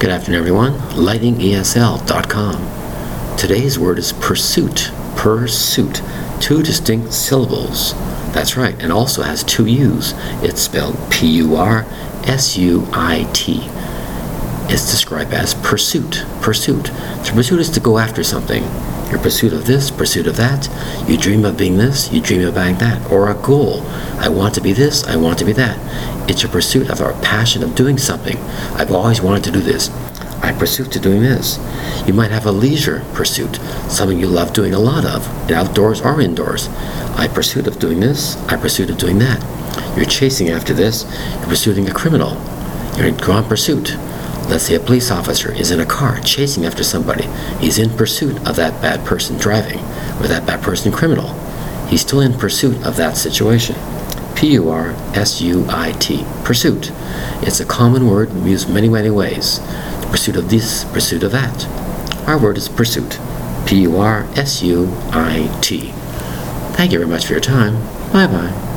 Good afternoon, everyone. LightingESL.com. Today's word is pursuit. Pursuit. Two distinct syllables. That's right, and also has two U's. It's spelled P U R S U I T. It's described as pursuit. Pursuit. To pursue is to go after something. Your pursuit of this, pursuit of that. You dream of being this, you dream of being that, or a goal. I want to be this, I want to be that. It's your pursuit of our passion of doing something. I've always wanted to do this. I pursue to doing this. You might have a leisure pursuit, something you love doing a lot of, outdoors or indoors. I pursuit of doing this, I pursuit of doing that. You're chasing after this, you're pursuing a criminal. You're in grand pursuit. Let's say a police officer is in a car chasing after somebody. He's in pursuit of that bad person driving, or that bad person criminal. He's still in pursuit of that situation. P U R S U I T. Pursuit. It's a common word used many, many ways. The pursuit of this, pursuit of that. Our word is pursuit. P U R S U I T. Thank you very much for your time. Bye bye.